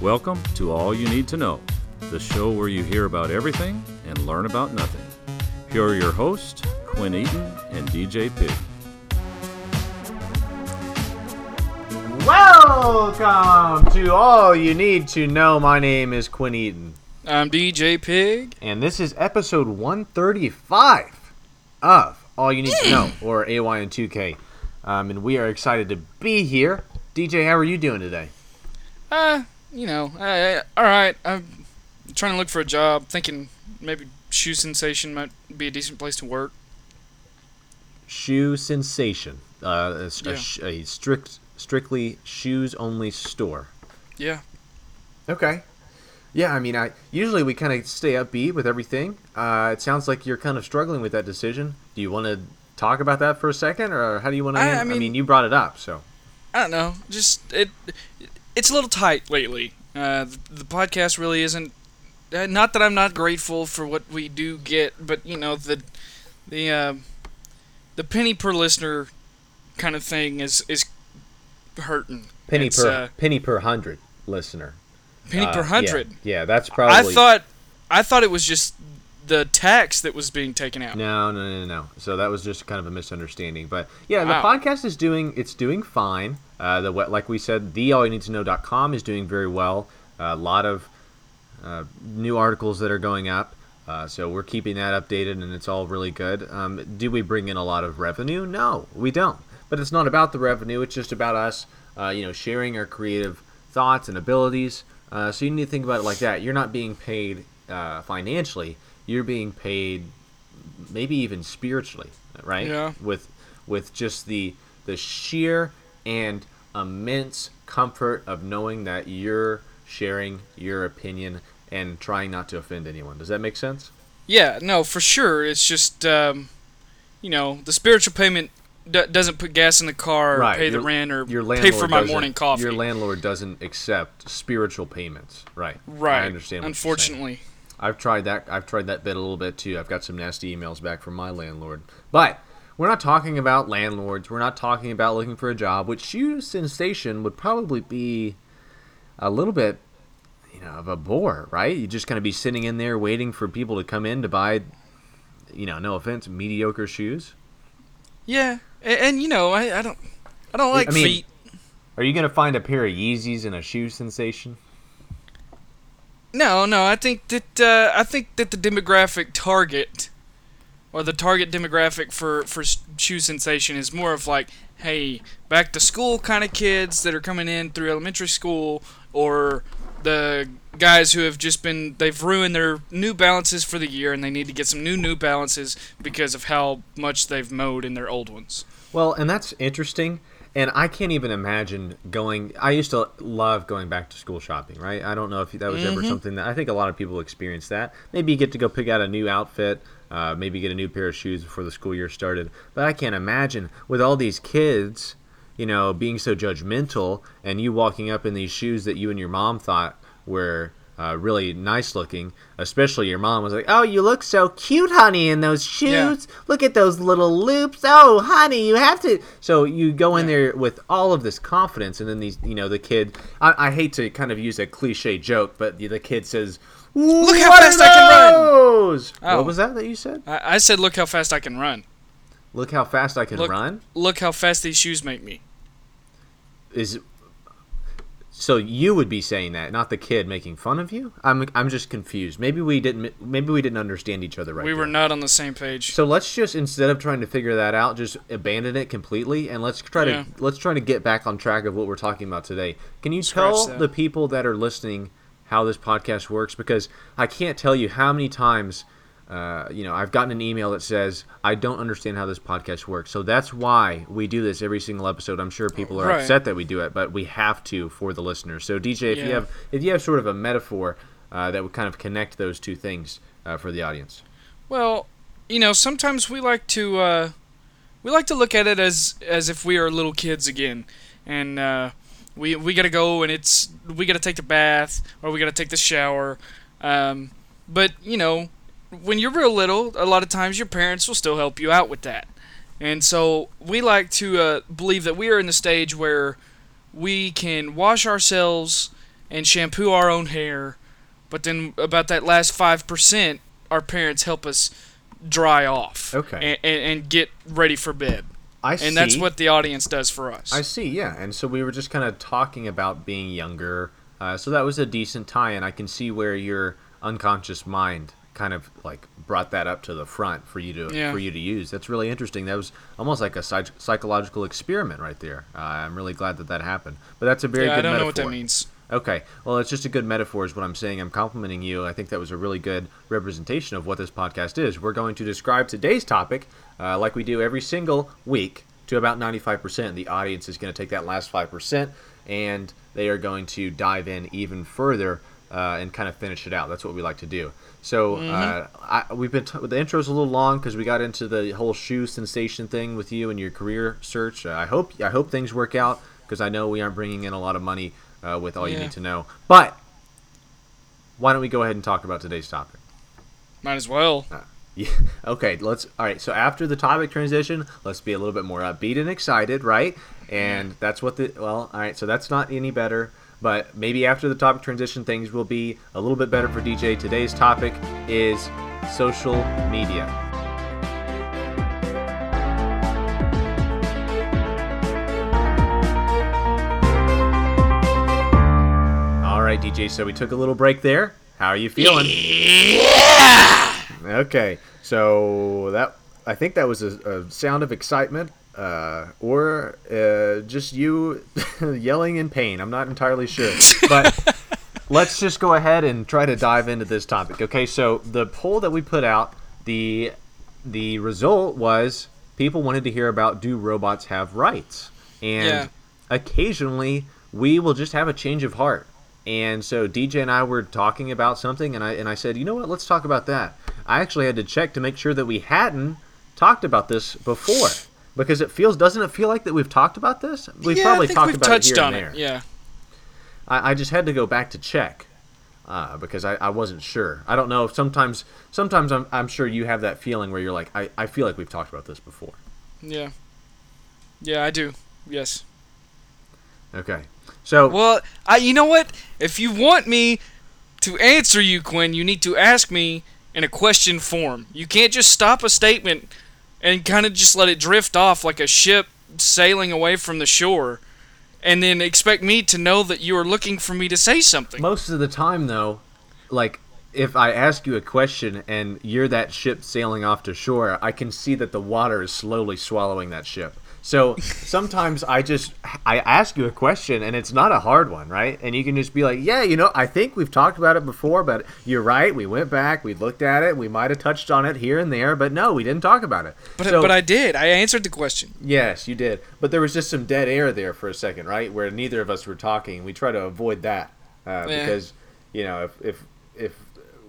Welcome to All You Need to Know, the show where you hear about everything and learn about nothing. Here are your hosts, Quinn Eaton and DJ Pig. Welcome to All You Need to Know. My name is Quinn Eaton, I'm DJ Pig. and this is episode 135 of All You Need to Know, or AYN2K. Um, and we are excited to be here. DJ, how are you doing today? Uh, you know, I, I, all right. I'm trying to look for a job, thinking maybe Shoe Sensation might be a decent place to work. Shoe Sensation, uh, a, a Yeah. sh- a strict, strictly shoes only store. Yeah. Okay. Yeah, I mean, I usually we kind of stay upbeat with everything. Uh, it sounds like you're kind of struggling with that decision. Do you want to talk about that for a second, or how do you want to? I- I I, mean- mean, you brought it up, so I don't know. Just it. It's a little tight lately. Uh, the, the podcast really isn't. Uh, not that I'm not grateful for what we do get, but you know the the uh, the penny per listener kind of thing is is hurting. penny It's, per uh, penny per hundred listener. penny Uh, per hundred. Yeah, that's probably. I thought I thought it was just the tax that was being taken out. No, no, no, no. So that was just kind of a misunderstanding. But yeah, the podcast is doing it's doing fine. Uh, the like we said, the all you need to know.com is doing very well. a lot of uh, new articles that are going up. Uh, so we're keeping that updated, and it's all really good. Um, do we bring in a lot of revenue? No, we don't. But it's not about the revenue. It's just about us, uh, you know, sharing our creative thoughts and abilities. Uh, so you need to think about it like that. You're not being paid uh, financially. You're being paid maybe even spiritually, right? Yeah. With with just the the sheer and immense comfort of knowing that you're sharing your opinion and trying not to offend anyone. Does that make sense? Yeah, no, for sure. It's just, um, you know, the spiritual payment d- doesn't put gas in the car, or Right, pay the rent, or Your pay for my morning coffee. Your landlord doesn't accept spiritual payments. Right. right. I understand. Unfortunately. I've tried that. I've tried that bit a little bit too. I've got some nasty emails back from my landlord. But we're not talking about landlords. We're not talking about looking for a job, which you sensation would probably be a little bit, you know, of a bore, right? You're just kind of be sitting in there waiting for people to come in to buy, you know, no offense, mediocre shoes. Yeah, and, and you know, I, I don't, I don't like I mean- feet. Are you gonna find a pair of Yeezys in a shoe sensation? No, no, I think that uh, I think that the demographic target, or the target demographic for for shoe sensation is more of like, hey, back to school kind of kids that are coming in through elementary school, or the guys who have just been they've ruined their New Balances for the year and they need to get some new New Balances because of how much they've mowed in their old ones. Well, and that's interesting. And I can't even imagine going. I used to love going back to school shopping, right? I don't know if that was ever mm-hmm. something that I think a lot of people experience that. Maybe you get to go pick out a new outfit, uh, maybe get a new pair of shoes before the school year started. But I can't imagine with all these kids, you know, being so judgmental and you walking up in these shoes that you and your mom thought were uh, really nice looking. Especially your mom was like, "Oh, you look so cute, honey, in those shoes. Yeah. Look at those little loops. Oh, honey, you have to." So you go in Yeah. there with all of this confidence, and then these, you know, the kid. I, I hate to kind of use a cliche joke, but the, the kid says, "Look how fast I can run." Those? Oh. What was that that you said? I, I said, look how fast I can run. Look how fast I can Look- run. Look how fast these shoes make me. Is so you would be saying that, not the kid making fun of you. I'm I'm just confused. Maybe we didn't maybe we didn't understand each other right. we were there. not on the same page. So let's just instead of trying to figure that out, just abandon it completely, and let's try Yeah. to let's try to get back on track of what we're talking about today. Can you Scratch tell that. the people that are listening how this podcast works? Because I can't tell you how many times, uh, you know, I've gotten an email that says I don't understand how this podcast works. So that's why we do this every single episode. I'm sure people are Right. upset that we do it, but we have to for the listeners. So DJ, if you have if you have sort of a metaphor uh, that would kind of connect those two things uh, for the audience. Well, you know, sometimes we like to uh, we like to look at it as as if we are little kids again, and uh, we we gotta go and it's we gotta take the bath or we gotta take the shower. Um, but you know, when you're real little, a lot of times your parents will still help you out with that. And so we like to uh, believe that we are in the stage where we can wash ourselves and shampoo our own hair, but then about that last five percent, our parents help us dry off. Okay. And, and, and get ready for bed. I And see. that's what the audience does for us. I see, yeah. And so we were just kind of talking about being younger. Uh, so that was a decent tie, and I can see where your unconscious mind kind of like brought that up to the front for you to Yeah. for you to use. That's really interesting. That was almost like a psych- psychological experiment right there. Uh, I'm really glad that that happened. But that's a very yeah, good I don't know metaphor. what that means. Okay. Well, it's just a good metaphor, is what I'm saying. I'm complimenting you. I think that was a really good representation of what this podcast is. We're going to describe today's topic, uh, like we do every single week, to about 95%. The audience is going to take that last 5%, and they are going to dive in even further uh, and kind of finish it out. That's what we like to do. So uh, I, we've been t- the intro's a little long because we got into the whole shoe sensation thing with you and your career search. Uh, I hope I hope things work out because I know we aren't bringing in a lot of money uh, with all you need to know. But why don't we go ahead and talk about today's topic? Might as well. Yeah. Okay. Let's. All right. So after the topic transition, let's be a little bit more upbeat and excited, right? And that's what the. Well, all right. So that's not any better. But maybe after the topic transition, things will be a little bit better for DJ. Today's topic is social media. All right, DJ. So we took a little break there. How are you feeling? Okay, so that I think that was a, a sound of excitement, uh, or uh, just you yelling in pain. I'm not entirely sure, but let's just go ahead and try to dive into this topic. Okay, so the poll that we put out, the the result was people wanted to hear about do robots have rights, and Yeah. occasionally we will just have a change of heart. And so DJ and I were talking about something, and I and I said, you know what, let's talk about that. I actually had to check to make sure that we hadn't talked about this before, because it feels doesn't it feel like that we've talked about this? We've yeah, probably talked we've about touched it here on and there. it. Yeah. I, I just had to go back to check uh, because I, I wasn't sure. I don't know if sometimes sometimes I'm, I'm sure you have that feeling where you're like I, I feel like we've talked about this before. Yeah. Yeah, I do. Yes. Okay, so Well, I you know what? If you want me to answer you, Quinn, you need to ask me in a question form. You can't just stop a statement and kind of just let it drift off like a ship sailing away from the shore and then expect me to know that you are looking for me to say something. most of the time though, like if I ask you a question and you're that ship sailing off to shore, I can see that the water is slowly swallowing that ship. So sometimes I just I ask you a question and it's not a hard one, right? And you can just be like, "Yeah, you know, I think we've talked about it before, but you're right. We went back, we looked at it, we might have touched on it here and there, but no, we didn't talk about it." But So- but I did. I answered the question. Yes, you did. But there was just some dead air there for a second, right? Where neither of us were talking. We try to avoid that uh, Yeah. because, you know, if, if if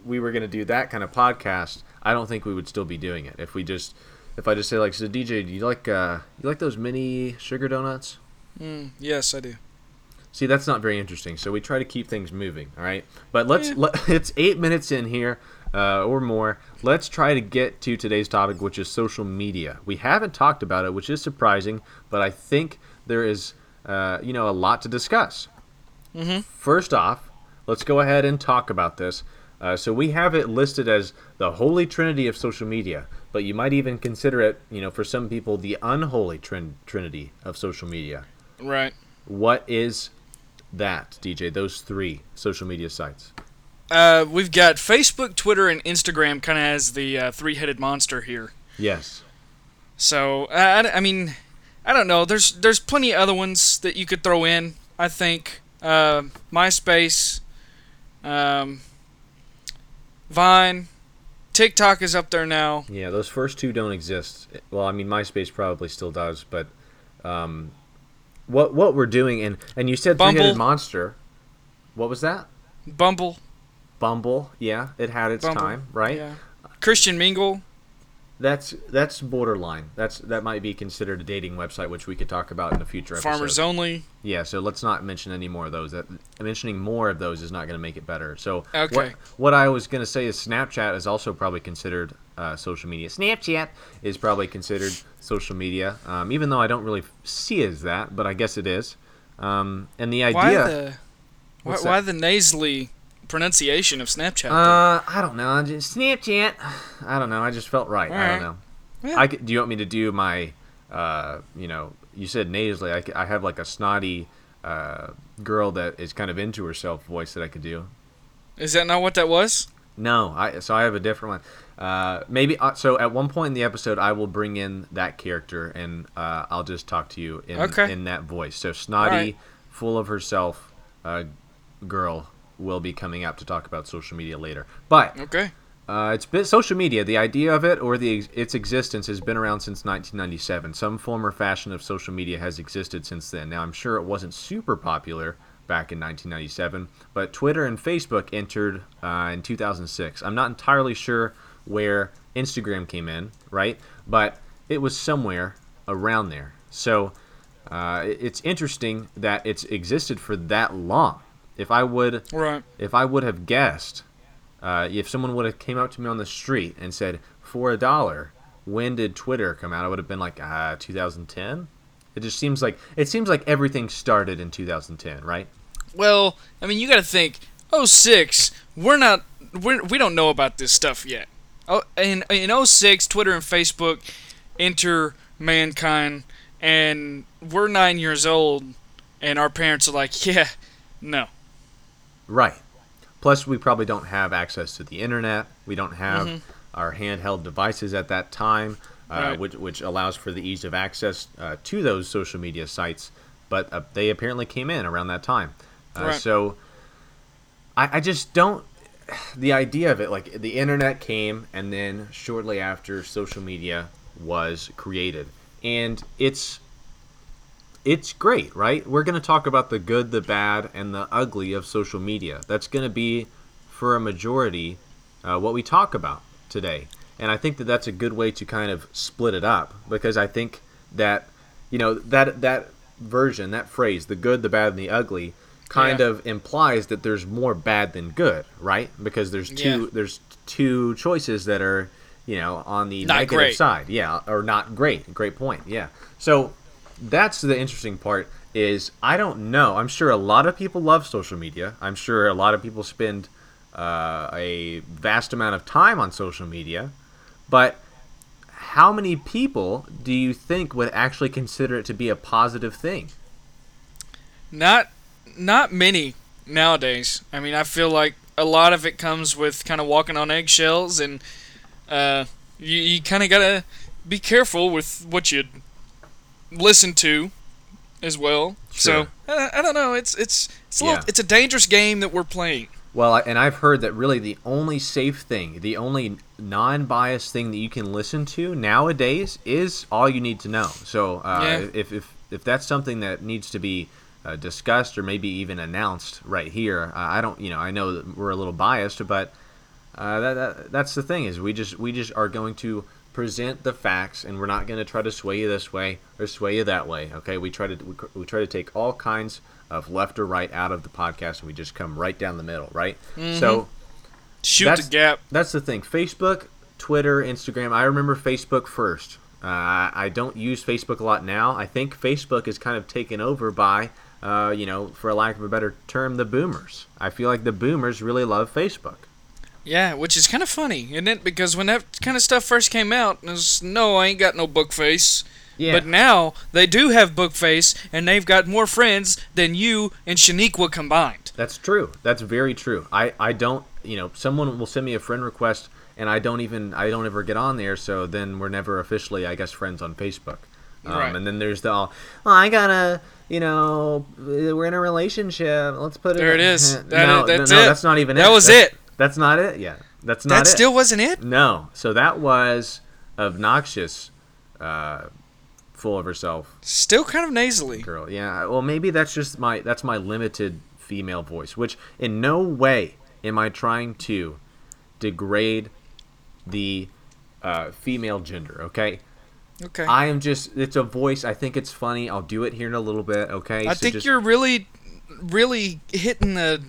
we were going to do that kind of podcast, I don't think we would still be doing it. If we just, if I just say like, so DJ, do you like uh, you like those mini sugar donuts? Mm, yes, I do. See, that's not very interesting. So we try to keep things moving, all right? But let's Yeah. let, it's eight minutes in here uh, or more. Let's try to get to today's topic, which is social media. We haven't talked about it, which is surprising, but I think there is, uh, you know, a lot to discuss. Mm-hmm. First off, let's go ahead and talk about this. Uh, so we have it listed as the holy trinity of social media, but you might even consider it, you know, for some people, the unholy trin- trinity of social media. Right. What is that, DJ? Those three social media sites. Uh, we've got Facebook, Twitter, and Instagram kind of as the uh, three-headed monster here. Yes. So I, I- I mean, I don't know. There's there's plenty of other ones that you could throw in. I think uh, MySpace, um, Vine, TikTok is up there now. Yeah, those first two don't exist. Well, I mean, MySpace probably still does, but um, what what we're doing and and you said Bumble. three-headed monster. What was that? Bumble, Bumble. Yeah, it had its Bumble, time, right? Yeah. Christian Mingle. That's that's borderline. That's that might be considered a dating website, which we could talk about in a future episode. Farmers Only. Yeah, so let's not mention any more of those. That mentioning more of those is not going to make it better. So what, Okay. what I was going to say is Snapchat is also probably considered uh, social media. Snapchat is probably considered social media, um, even though I don't really see it as that, but I guess it is. Um, and the Why idea, the Why, What's why that? the nasally pronunciation of Snapchat? Uh, I don't know. I Just Snapchat. I don't know. I just felt right. I don't know. Yeah. I c do you want me to do my, uh, you know, you said nasally. I, I have like a snotty uh, girl that is kind of into herself voice that I could do. Is that not what that was? No, I so I have a different one. Uh, maybe uh, so. At one point in the episode, I will bring in that character and uh, I'll just talk to you in Okay. in that voice. So snotty, Alright. full of herself, uh, girl will be coming up to talk about social media later. But Okay. uh, it's been social media. The idea of it or the its existence has been around since 1997. Some form or fashion of social media has existed since then. Now I'm sure it wasn't super popular back in 1997, but Twitter and Facebook entered uh, in 2006. I'm not entirely sure where Instagram came in, right? But it was somewhere around there. So uh, it's interesting that it's existed for that long. If I would Right. if I would have guessed, uh, if someone would have came up to me on the street and said, "For a dollar, when did Twitter come out?" I would have been like, "Ah, 2010." It just seems like it seems like everything started in 2010, right? Well, I mean, you got to think. Oh six, we're not. We're, we don't know about this stuff yet. Oh, in in 06, Twitter and Facebook enter mankind, and we're nine years old, and our parents are like, yeah, no. Right. Plus, we probably don't have access to the internet. We don't have Mhm. our handheld devices at that time, uh, Right. which which allows for the ease of access uh, to those social media sites. But uh, they apparently came in around that time. Uh, Right. So I, I just don't. The idea of it, like the internet came, and then shortly after, social media was created, and it's it's great, right? We're going to talk about the good, the bad, and the ugly of social media. That's going to be, for a majority, uh, what we talk about today. And I think that that's a good way to kind of split it up because I think that, you know, that that version, that phrase, the good, the bad, and the ugly, kind Yeah. of implies that there's more bad than good, right? Because there's two Yeah. there's two choices that are, you know, on the Not negative great. side. Yeah, or not great. Great point. Yeah. So that's the interesting part is I don't know. I'm sure a lot of people love social media. I'm sure a lot of people spend uh, a vast amount of time on social media, but how many people do you think would actually consider it to be a positive thing? Not not many nowadays. I mean, I feel like a lot of it comes with kind of walking on eggshells, and uh, you you kind of gotta be careful with what you listen to as well. Sure. So I, I don't know. It's it's it's a Yeah. little, it's a dangerous game that we're playing. Well, and I've heard that really the only safe thing, the only non-biased thing that you can listen to nowadays is all you need to know. So uh, Yeah. if, if if that's something that needs to be uh, discussed or maybe even announced right here, uh, I don't, you know, I know that we're a little biased, but uh, that, that that's the thing is we just we just are going to present the facts and we're not going to try to sway you this way or sway you that way. Okay, we try to we, we try to take all kinds of left or right out of the podcast and we just come right down the middle, right? So Shoot the gap. that's the thing. Facebook, Twitter, Instagram. I remember Facebook first. Uh, I don't use Facebook a lot now. I think Facebook is kind of taken over by, uh, you know, for lack of a better term, the boomers. I feel like the boomers really love Facebook. Yeah, which is kind of funny, isn't it? Because when that kind of stuff first came out, it was no, I ain't got no book face. Yeah. But now they do have book face, and they've got more friends than you and Shaniqua combined. That's true. That's very true. I, I don't, you know, someone will send me a friend request and I don't even, I don't ever get on there. So then we're never officially, I guess, friends on Facebook. Um, Right. And then there's the, all, well, I gotta, you know, we're in a relationship. Let's put it. There it is. That- no, that's no, it. that's not even it. That was That's- it. That's not it. Yeah. That's not That it. still wasn't it. No. So that was obnoxious, uh, full of herself Still kind of nasally. girl. Yeah. Well, maybe that's just my that's my limited female voice, which in no way am I trying to degrade the uh, female gender. Okay. Okay. I am just it's a voice. I think it's funny. I'll do it here in a little bit. Okay. I So think just- you're really, really hitting the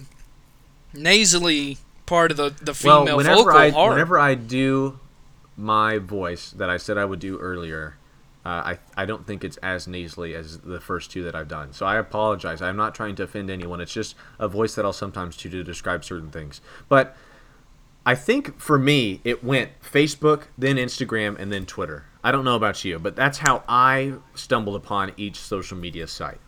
nasally part of the the female well, whenever vocal I hard. whenever I do my voice that I said I would do earlier, Uh, I I don't think it's as nasally as the first two that I've done. So I apologize. I'm not trying to offend anyone. It's just a voice that I'll sometimes choose to describe certain things. But I think for me, it went Facebook, then Instagram, and then Twitter. I don't know about you, but that's how I stumbled upon each social media site.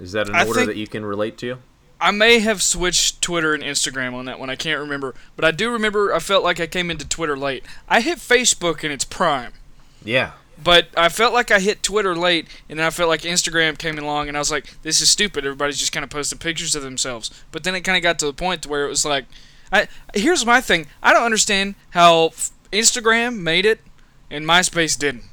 Is that an I order think- that you can relate to? I may have switched Twitter and Instagram on that one. I can't remember, but I do remember I felt like I came into Twitter late. I hit Facebook in its prime. Yeah. But I felt like I hit Twitter late, and then I felt like Instagram came along, and I was like, "This is stupid." Everybody's just kind of posting pictures of themselves. But then it kind of got to the point where it was like, I here's my thing. I don't understand how Instagram made it, and MySpace didn't.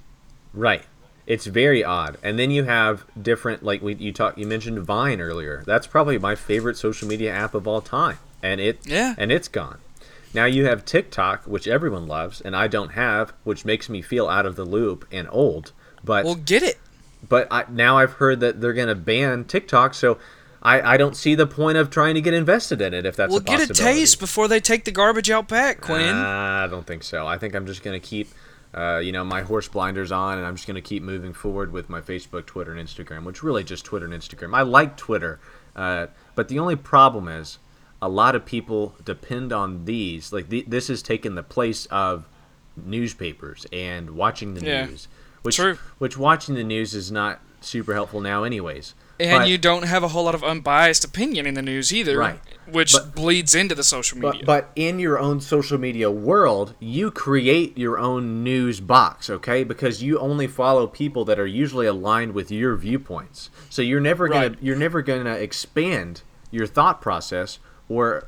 Right. It's very odd. And then you have different like we you talked you mentioned Vine earlier. That's probably my favorite social media app of all time. And it Yeah. and it's gone. Now you have TikTok, which everyone loves, and I don't have, which makes me feel out of the loop and old. But Well, get it. but I, now I've heard that they're going to ban TikTok, so I, I don't see the point of trying to get invested in it if that's possible. Well, a get a taste before they take the garbage out back, Quinn. I don't think so. I think I'm just going to keep, uh, you know, my horse blinders on, and I'm just going to keep moving forward with my Facebook, Twitter, and Instagram, which really just Twitter and Instagram. I like Twitter, uh, but the only problem is a lot of people depend on these. Like the, this has taken the place of newspapers and watching the Yeah. news, which True. which watching the news is not super helpful now, anyways. And But- you don't have a whole lot of unbiased opinion in the news either, Right. which But- bleeds into the social media. But, but in your own social media world, you create your own news box, okay? Because you only follow people that are usually aligned with your viewpoints. So you're never gonna Right. you're never gonna expand your thought process or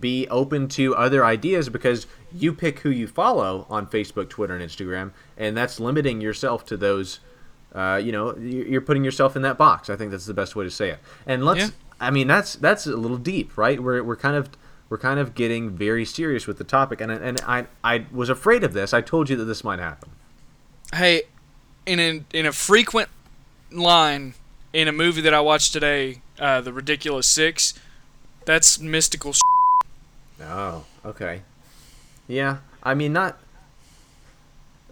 be open to other ideas because you pick who you follow on Facebook, Twitter, and Instagram, and that's limiting yourself to those. Uh, you know, you- you're putting yourself in that box. I think that's the best way to say it. And let's. Yeah. I mean, that's that's a little deep, right? We're we're kind of we're kind of getting very serious with the topic, and and I I was afraid of this. I told you that this might happen. hey, in a, in a frequent line in a movie that I watched today, uh, The Ridiculous Six, that's mystical. Sh- Oh, okay. Yeah, I mean, not.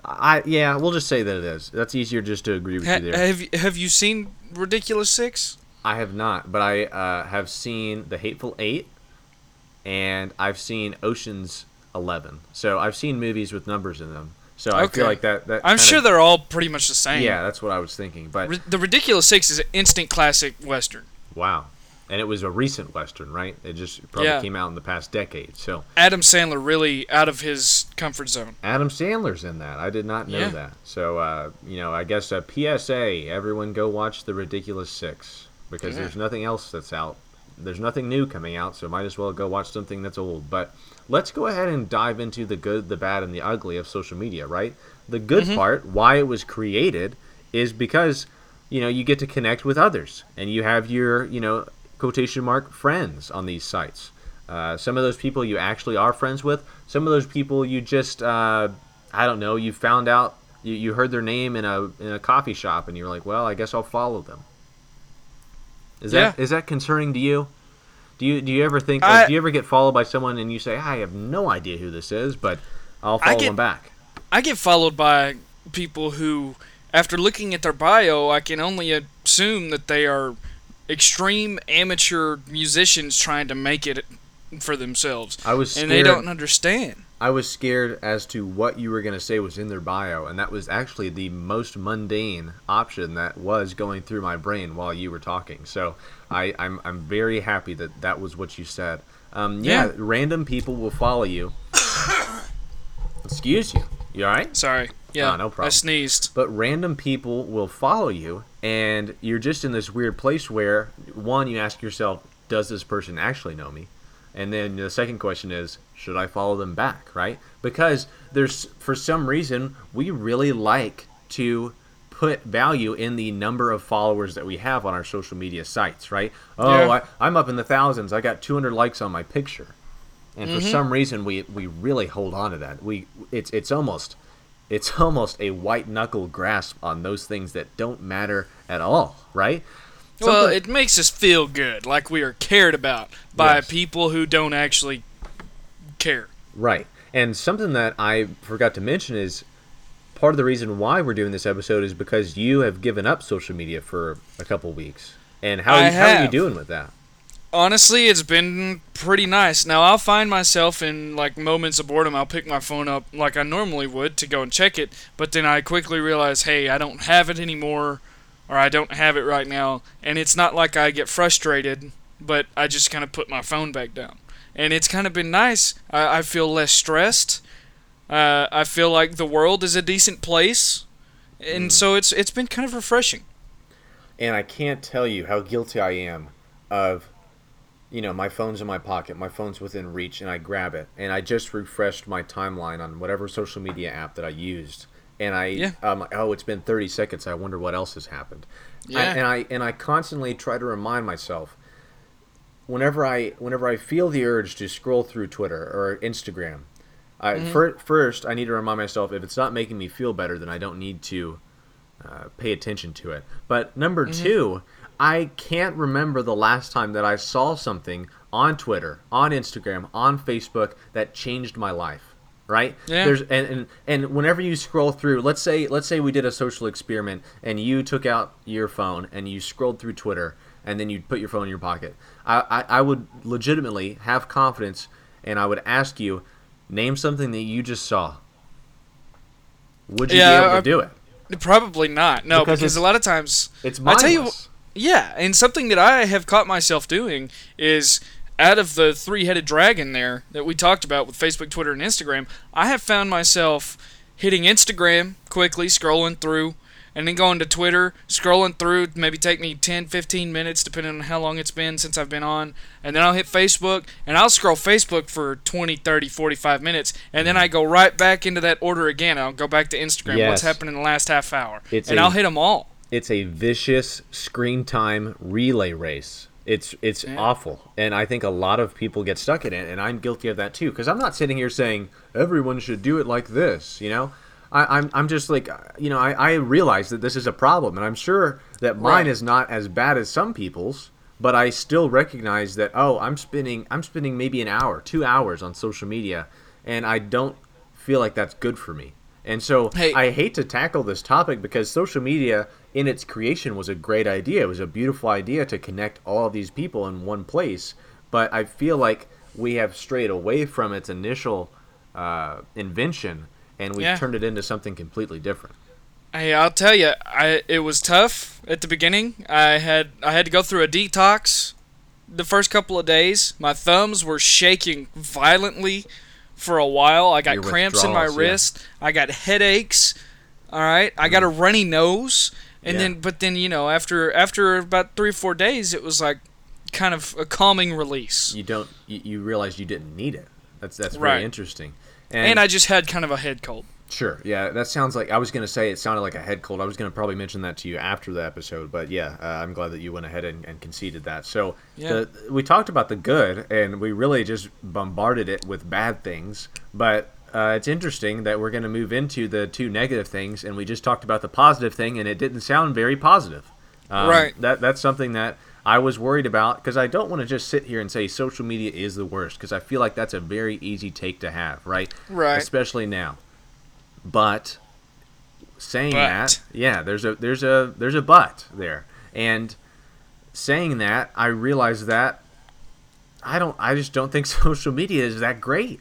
I yeah, we'll just say that it is. That's easier just to agree with ha- you there. have you- have you seen Ridiculous Six? I have not, but I uh, have seen The Hateful Eight, and I've seen Ocean's Eleven. So I've seen movies with numbers in them. So I Okay. feel like that. that I'm sure they're all pretty much the same. Yeah, that's what I was thinking. But Ri- the Ridiculous Six is an instant classic western. wow, and it was a recent western, right? It just probably Yeah. came out in the past decade. So Adam Sandler really out of his comfort zone. Adam Sandler's in that. I did not know Yeah. that. So uh, you know, I guess a PSA: everyone go watch The Ridiculous Six because Yeah. there's nothing else that's out. There's nothing new coming out, so might as well go watch something that's old. But let's go ahead and dive into the good, the bad, and the ugly of social media. Right? The good Mm-hmm. part, why it was created, is because you know you get to connect with others, and you have your you know quotation mark friends on these sites. Uh, some of those people you actually are friends with. Some of those people you just uh, I don't know. You found out you, you heard their name in a in a coffee shop, and you're like, well, I guess I'll follow them. Is that Yeah. is that concerning to you? Do you do you ever think? I- like, do you ever get followed by someone and you say, I have no idea who this is, but I'll follow get- them back. I get followed by people who, after looking at their bio, I can only assume that they are extreme amateur musicians trying to make it for themselves. I was and they don't understand. I was scared as to what you were going to say was in their bio, and that was actually the most mundane option that was going through my brain while you were talking. So I, I'm, I'm very happy that that was what you said. Um, yeah, Yeah. random people will follow you. Excuse you. You all right? Sorry. Yeah, Ah, no problem. I sneezed. But random people will follow you, and you're just in this weird place where, one, you ask yourself, does this person actually know me? And then the second question is, should I follow them back, right? Because there's, for some reason, we really like to put value in the number of followers that we have on our social media sites, right? Oh, Yeah. I, I'm up in the thousands. I got 200 likes on my picture. And for some reason, we, we really hold on to that. We it's it's almost it's almost a white knuckle grasp on those things that don't matter at all, right? Well, it makes us feel good, like we are cared about by Yes. people who don't actually care. right. And something that I forgot to mention is part of the reason why we're doing this episode is because you have given up social media for a couple weeks. And how, I how are you doing with that? Honestly, it's been pretty nice. Now I'll find myself in like moments of boredom. I'll pick my phone up like I normally would to go and check it, but then I quickly realize, hey, I don't have it anymore, or I don't have it right now. And it's not like I get frustrated, but I just kind of put my phone back down, and it's kind of been nice. I, I feel less stressed. Uh, I feel like the world is a decent place, and so it's it's been kind of refreshing. and I can't tell you how guilty I am of, you know, my phone's in my pocket, my phone's within reach, and I grab it, and I just refreshed my timeline on whatever social media app that I used, and I, Yeah. I'm like, oh, it's been 30 seconds. I wonder what else has happened. Yeah. I, and I and I constantly try to remind myself. Whenever I whenever I feel the urge to scroll through Twitter or Instagram, I, Mm-hmm. fir- first I need to remind myself if it's not making me feel better, then I don't need to uh, pay attention to it. But number Mm-hmm. two, I can't remember the last time that I saw something on Twitter, on Instagram, on Facebook that changed my life. Right? Yeah. There's and, and and whenever you scroll through, let's say let's say we did a social experiment and you took out your phone and you scrolled through Twitter and then you put your phone in your pocket. I, I, I would legitimately have confidence and I would ask you, name something that you just saw. Would you Yeah, be able to do it? Probably not. No, Because because, a lot of times It's I mindless. tell you, yeah, and something that I have caught myself doing is out of the three-headed dragon there that we talked about with Facebook, Twitter, and Instagram, I have found myself hitting Instagram quickly, scrolling through, and then going to Twitter, scrolling through, maybe take me 10, 15 minutes depending on how long it's been since I've been on, and then I'll hit Facebook, and I'll scroll Facebook for 20, 30, 45 minutes, and then I go right back into that order again. I'll go back to Instagram, Yes. what's happened in the last half hour, It's and a- I'll hit them all. It's a vicious screen time relay race. It's it's Yeah. awful, and I think a lot of people get stuck in it, and I'm guilty of that too. Because I'm not sitting here saying everyone should do it like this. You know, I, I'm I'm just like you know I, I realize that this is a problem, and I'm sure that mine Right. is not as bad as some people's. But I still recognize that oh I'm spending I'm spending maybe an hour, two hours on social media, and I don't feel like that's good for me. And so Hey. I hate to tackle this topic because social media in its creation was a great idea. It was a beautiful idea to connect all of these people in one place. But I feel like we have strayed away from its initial uh, invention and we've Yeah. turned it into something completely different. Hey, I'll tell you, I it was tough at the beginning. I had I had to go through a detox the first couple of days. My thumbs were shaking violently for a while. I got Your cramps in my withdrawals, yeah. wrist. I got headaches. All right, I got a runny nose, and Yeah. then but then you know after after about three or four days, it was like kind of a calming release. You don't you, you realize you didn't need it. That's that's Right. very interesting. And I just had kind of a head cold. Sure. Yeah, that sounds like I was going to say it sounded like a head cold. I was going to probably mention that to you after the episode, but yeah, uh, I'm glad that you went ahead and, and conceded that. So Yeah. the, we talked about the good, and we really just bombarded it with bad things. But uh, it's interesting that we're going to move into the two negative things, and we just talked about the positive thing, and it didn't sound very positive. Um, Right. That that's something that I was worried about because I don't want to just sit here and say social media is the worst because I feel like that's a very easy take to have, right? Right. Especially now. But saying But. that, yeah, there's a there's a there's a but there. And saying that, I realize that I don't I just don't think social media is that great.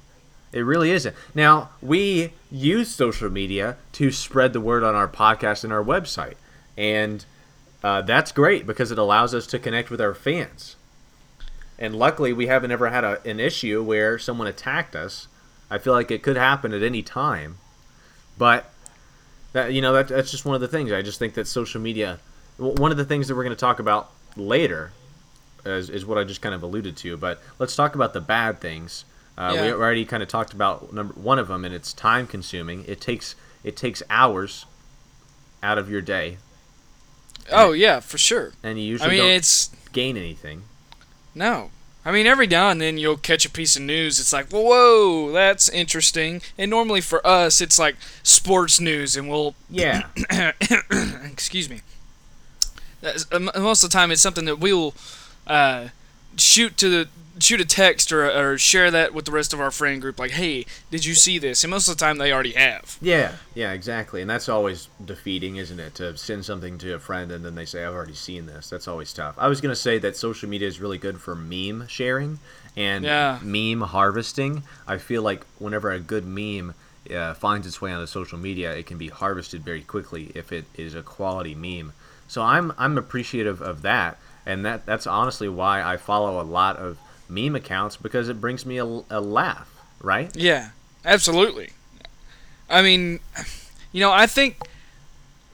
It really isn't. Now, we use social media to spread the word on our podcast and our website. And uh, that's great because it allows us to connect with our fans. And luckily, we haven't ever had a, an issue where someone attacked us. I feel like it could happen at any time. But that you know that that's just one of the things. I just think that social media. One of the things that we're going to talk about later is, is what I just kind of alluded to. But let's talk about the bad things. Uh, We already kind of talked about number one of them, and it's time consuming. It takes it takes hours out of your day, Oh yeah, for sure. and you I usually mean, don't it's gain anything. No. I mean, every now and then you'll catch a piece of news. It's like, whoa, that's interesting. And normally for us, it's like sports news, and we'll, Yeah, excuse me. Um, Most of the time, it's something that we'll uh, shoot to the shoot a text or, or share that with the rest of our friend group like hey did you see this and most of the time they already have Yeah, yeah, exactly. And that's always defeating, isn't it? To send something to a friend and then they say, I've already seen this. That's always tough. I was going to say that social media is really good for meme sharing and Yeah. meme harvesting. I feel like whenever a good meme uh, finds its way onto social media, it can be harvested very quickly if it is a quality meme. So I'm, I'm appreciative of that. And that, that's honestly why I follow a lot of meme accounts because it brings me a, a laugh, right? Yeah, absolutely. I mean, you know, I think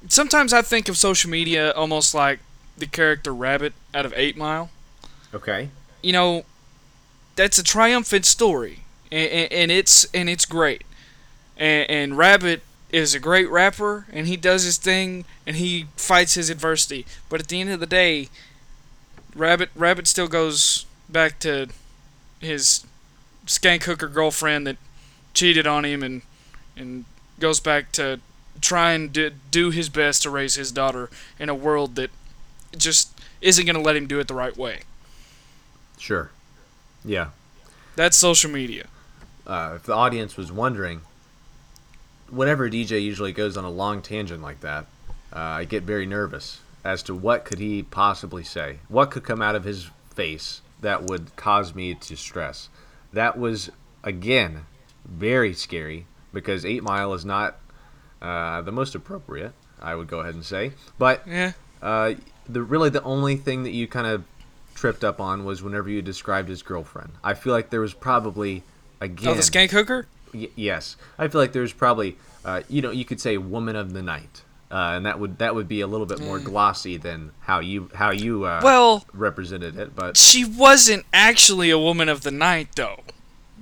sometimes I think of social media almost like the character Rabbit out of Eight Mile. Okay. You know, that's a triumphant story, and, and it's and it's great. And, and Rabbit is a great rapper, and he does his thing, and he fights his adversity. But at the end of the day, Rabbit Rabbit still goes back to his skank hooker girlfriend that cheated on him and and goes back to trying to do his best to raise his daughter in a world that just isn't going to let him do it the right way. Sure. Yeah. That's social media. uh, if the audience was wondering, whenever DJ usually goes on a long tangent like that, uh, I get very nervous as to what could he possibly say, what could come out of his face that would cause me to stress. That was again very scary because Eight Mile is not uh, the most appropriate. I would go ahead and say, but Yeah. uh, the really the only thing that you kind of tripped up on was whenever you described his girlfriend. I feel like there was probably again. Oh, the skank hooker? Y- yes, I feel like there's probably, uh, you know, you could say "woman of the night," uh, and that would that would be a little bit more glossy than how you how you uh, Well, represented it. But she wasn't actually a woman of the night though.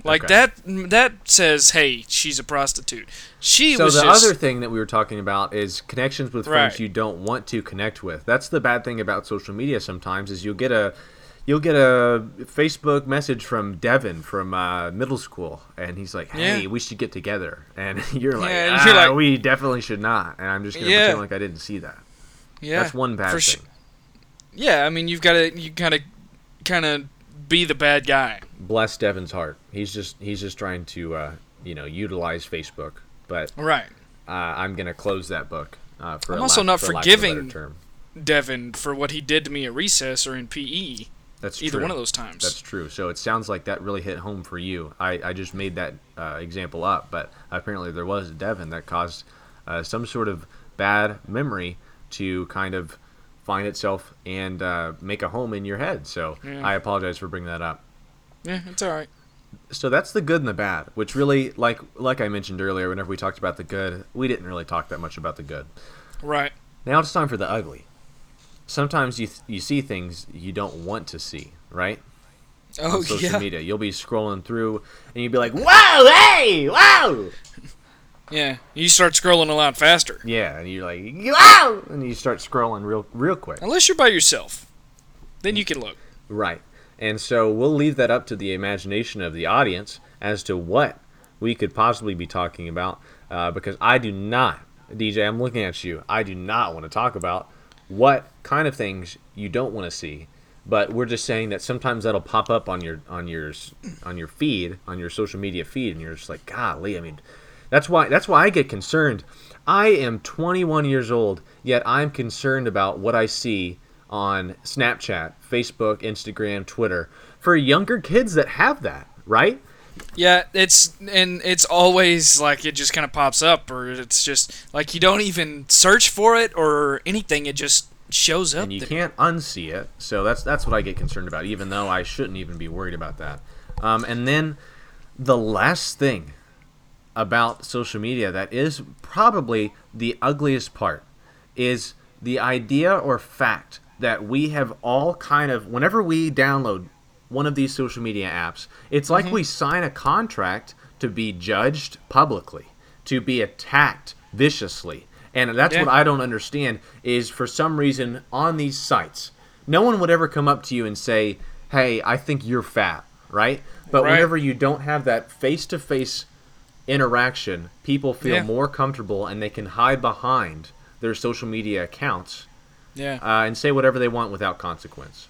Like Okay. that that says, "Hey, she's a prostitute." She so was the just other thing that we were talking about is connections with friends Right. you don't want to connect with. That's the bad thing about social media. Sometimes is you'll get a you'll get a Facebook message from Devin from uh, middle school, and he's like, "Hey, Yeah. we should get together," and you're like, Yeah, and ah, you're like- "We definitely should not," and I'm just gonna Yeah. pretend like I didn't see that. yeah, That's one bad for thing. Yeah, I mean, you've got to you kind of kind of be the bad guy. bless Devin's heart. He's just he's just trying to uh, you know utilize Facebook, but Right. uh, I'm gonna close that book. Uh, for I'm also lack- not for lack of a better forgiving term. Devin for what he did to me at recess or in PE. That's Either true. one of those times. That's true. So it sounds like that really hit home for you. I, I just made that uh, example up, but apparently there was a Devin that caused uh, some sort of bad memory to kind of find itself and uh, make a home in your head. So Yeah. I apologize for bringing that up. yeah, it's all right. So that's the good and the bad, which really, like like I mentioned earlier, whenever we talked about the good, we didn't really talk that much about the good. Right. Now it's time for the ugly. Sometimes you th- you see things you don't want to see, right? Oh on social yeah. media. You'll be scrolling through and you'll be like, "Whoa, hey, whoa!" Yeah. You start scrolling a lot faster. Yeah, and you're like, "Wow!" and you start scrolling real real quick. Unless you're by yourself. Then you can look. Right. And so we'll leave that up to the imagination of the audience as to what we could possibly be talking about, uh, because I do not, DJ, I'm looking at you. I do not want to talk about what kind of things you don't want to see. But we're just saying that sometimes that'll pop up on your on your on your feed, on your social media feed, and you're just like, golly, I mean, that's why that's why I get concerned. I am 21 years old, yet I'm concerned about what I see on Snapchat, Facebook, Instagram, Twitter for younger kids that have that, right? Yeah, it's and it's always like it just kind of pops up, or it's just like you don't even search for it or anything. It just shows up. And you there. can't unsee it. So that's that's what I get concerned about, even though I shouldn't even be worried about that. Um, and then the last thing about social media that is probably the ugliest part is the idea or fact that we have all kind of whenever we download one of these social media apps, it's like we sign a contract to be judged publicly, to be attacked viciously. And that's Yeah. what I don't understand is for some reason on these sites, no one would ever come up to you and say, "Hey, I think you're fat," right? But Right. whenever you don't have that face-to-face interaction, people feel Yeah. more comfortable and they can hide behind their social media accounts Yeah. uh, and say whatever they want without consequence.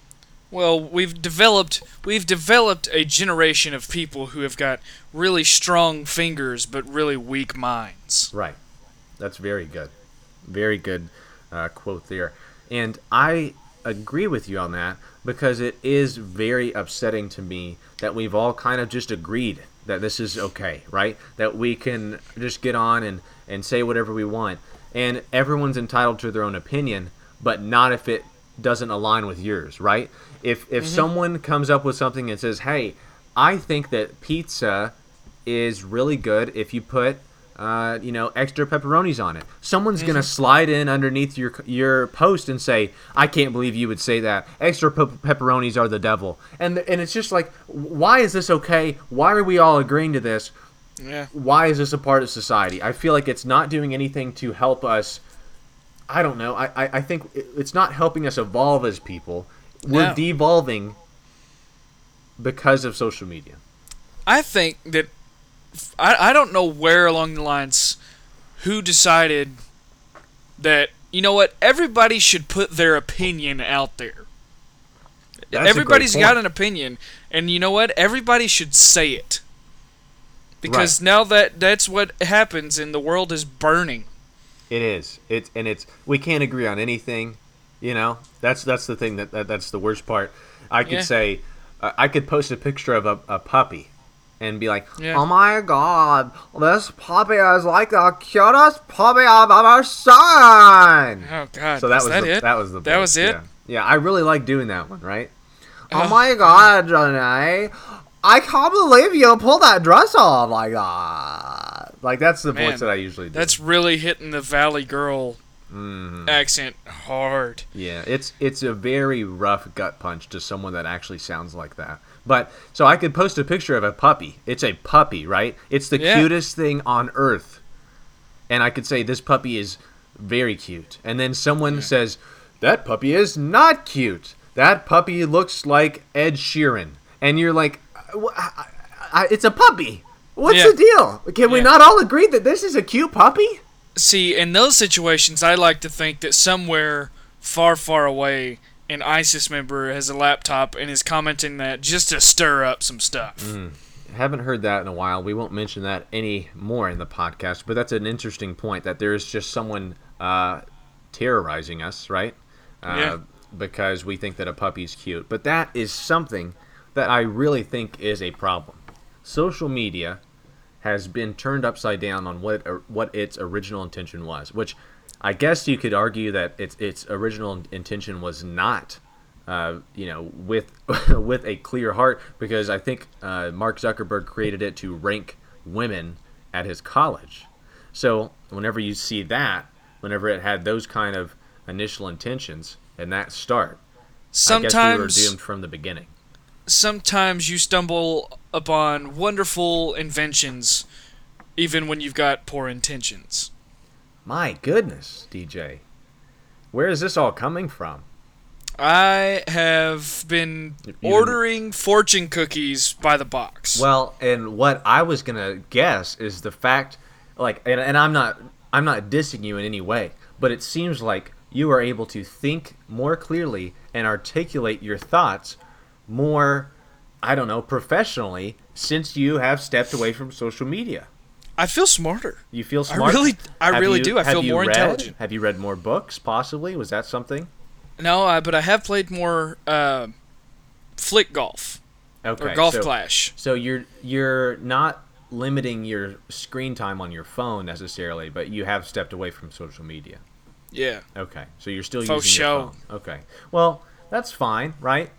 Well, we've developed we've developed a generation of people who have got really strong fingers but really weak minds. Right. That's very good. Very good uh, quote there. And I agree with you on that because it is very upsetting to me that we've all kind of just agreed that this is okay, right? That we can just get on and, and say whatever we want. And everyone's entitled to their own opinion, but not if it doesn't align with yours, right? If if someone comes up with something and says, "Hey, I think that pizza is really good if you put uh, you know, extra pepperonis on it. Someone's gonna slide in underneath your your post and say, "I can't believe you would say that. Extra pe- pepperonis are the devil." And and it's just like, why is this okay? Why are we all agreeing to this? Yeah. Why is this a part of society? I feel like it's not doing anything to help us. I don't know. I I, I think it's not helping us evolve as people. We're No. devolving because of social media. I think that I, I don't know where along the lines who decided that you know what everybody should put their opinion out there. That's Everybody's got an opinion, and you know what? Everybody should say it. Because Right. now that that's what happens, and the world is burning. It is. It's and it's we can't agree on anything. You know, that's that's the thing that, that that's the worst part. I could Yeah. say, uh, I could post a picture of a, a puppy, and be like, Yeah. "Oh my god, this puppy is like the cutest puppy I've ever seen." Oh God! So that is was that the, it? that was the That was it. Yeah. yeah, I really like doing that one. Right? Oh. Oh my god, Janae. I can't believe you pull that dress off like that. Like that's the Man, voice that I usually do. That's really hitting the Valley Girl Mhm. accent hard. Yeah, it's it's a very rough gut punch to someone that actually sounds like that. But so I could post a picture of a puppy. It's a puppy, right? It's the Yeah. cutest thing on earth. And I could say this puppy is very cute. And then someone says that puppy is not cute. That puppy looks like Ed Sheeran. And you're like "Wh- I- I- it's a puppy. What's Yeah. the deal? Can we not all agree that this is a cute puppy? See, in those situations, I like to think that somewhere far, far away, an ISIS member has a laptop and is commenting that just to stir up some stuff. Mm. haven't heard that in a while. We won't mention that any more in the podcast, but that's an interesting point that there is just someone uh, terrorizing us, right? Uh, Yeah. Because we think that a puppy's cute. But that is something that I really think is a problem. Social media has been turned upside down on what what its original intention was, which I guess you could argue that its its original intention was not uh, you know, with with a clear heart, because I think uh, Mark Zuckerberg created it to rank women at his college. So whenever you see that, whenever it had those kind of initial intentions and that start, I guess we were doomed from the beginning. Sometimes you stumble upon wonderful inventions, even when you've got poor intentions. My goodness, DJ, where is this all coming from? I have been ordering fortune cookies by the box. Well, and what I was gonna guess is the fact, like, and, and I'm not, I'm not dissing you in any way, but it seems like you are able to think more clearly and articulate your thoughts more, I don't know, professionally since you have stepped away from social media. I feel smarter. You feel smarter. I really- I Have really you- do. I feel more read? intelligent. Have you read more books? Possibly. Was that something? No, uh, but I have played more uh, flick golf Okay. or golf so, clash. So you're you're not limiting your screen time on your phone necessarily, but you have stepped away from social media. Yeah. Okay, so you're still Faux using your phone. Okay, well that's fine, right?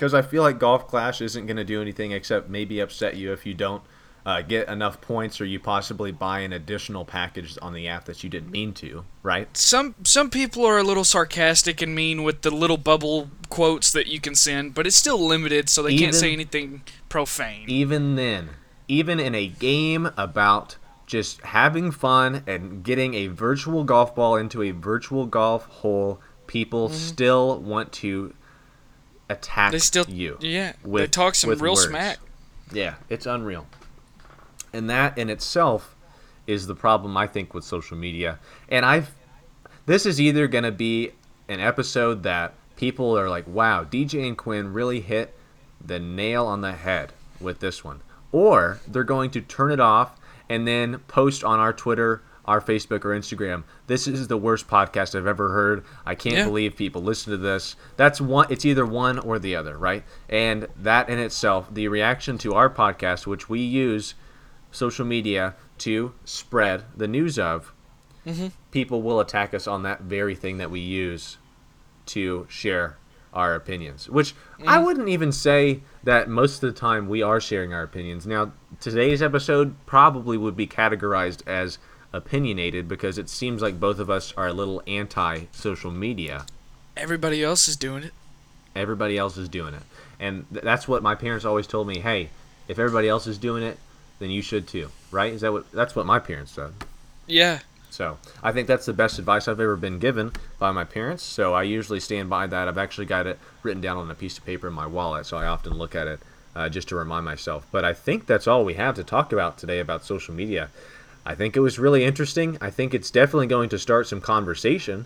Because I feel like Golf Clash isn't going to do anything except maybe upset you if you don't uh, get enough points or you possibly buy an additional package on the app that you didn't mean to, right? Some some people are a little sarcastic and mean with the little bubble quotes that you can send, but it's still limited, so they can't say anything profane. Even then, even in a game about just having fun and getting a virtual golf ball into a virtual golf hole, people still want to attack. They still you. yeah. they talk some with real words. smack. Yeah, it's unreal. And that in itself is the problem I think with social media. And I've this is either going to be an episode that people are like, "Wow, DJ and Quinn really hit the nail on the head with this one," or they're going to turn it off and then post on our Twitter, our Facebook, or Instagram. This is the worst podcast I've ever heard. I can't Yeah. believe people listen to this. That's one. It's either one or the other, right? And that in itself, the reaction to our podcast, which we use social media to spread the news of, mm-hmm. people will attack us on that very thing that we use to share our opinions. Which I mm. wouldn't even say that most of the time we are sharing our opinions. Now, today's episode probably would be categorized as opinionated because it seems like both of us are a little anti social media. Everybody else is doing it. Everybody else is doing it. And th- that's what my parents always told me, "Hey, if everybody else is doing it, then you should too." Right? Is that what that's what my parents said. Yeah. So I think that's the best advice I've ever been given by my parents. So I usually stand by that. I've actually got it written down on a piece of paper in my wallet, so I often look at it uh, just to remind myself. But I think that's all we have to talk about today about social media. I think it was really interesting. I think it's definitely going to start some conversation,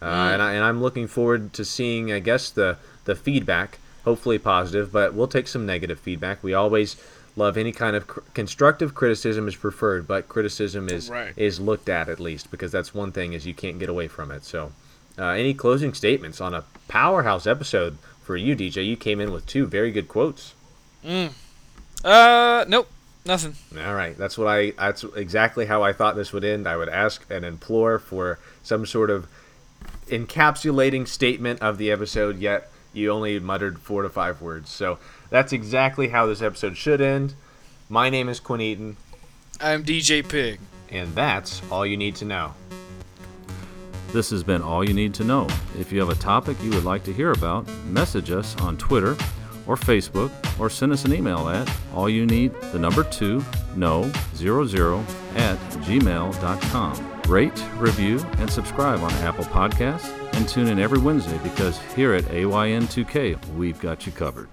uh, and, I, and I'm looking forward to seeing, I guess, the the feedback. Hopefully positive, but we'll take some negative feedback. We always love any kind of cr- constructive criticism is preferred, but criticism is Right. is looked at at least because that's one thing is you can't get away from it. So, uh, any closing statements on a powerhouse episode for you, DJ? You came in with two very good quotes. Uh, nope. Nothing. All right, that's what I. That's exactly how I thought this would end. I would ask and implore for some sort of encapsulating statement of the episode. Yet you only muttered four to five words. So that's exactly how this episode should end. My name is Quinn Eaton, I'm DJ Pig. and that's all you need to know. This has been All You Need to Know. If you have a topic you would like to hear about, message us on Twitter or Facebook or send us an email at all you need the number 2 no zero zero at gmail.com. Rate, review, and subscribe on Apple Podcasts and tune in every Wednesday because here at AYN2K we've got you covered.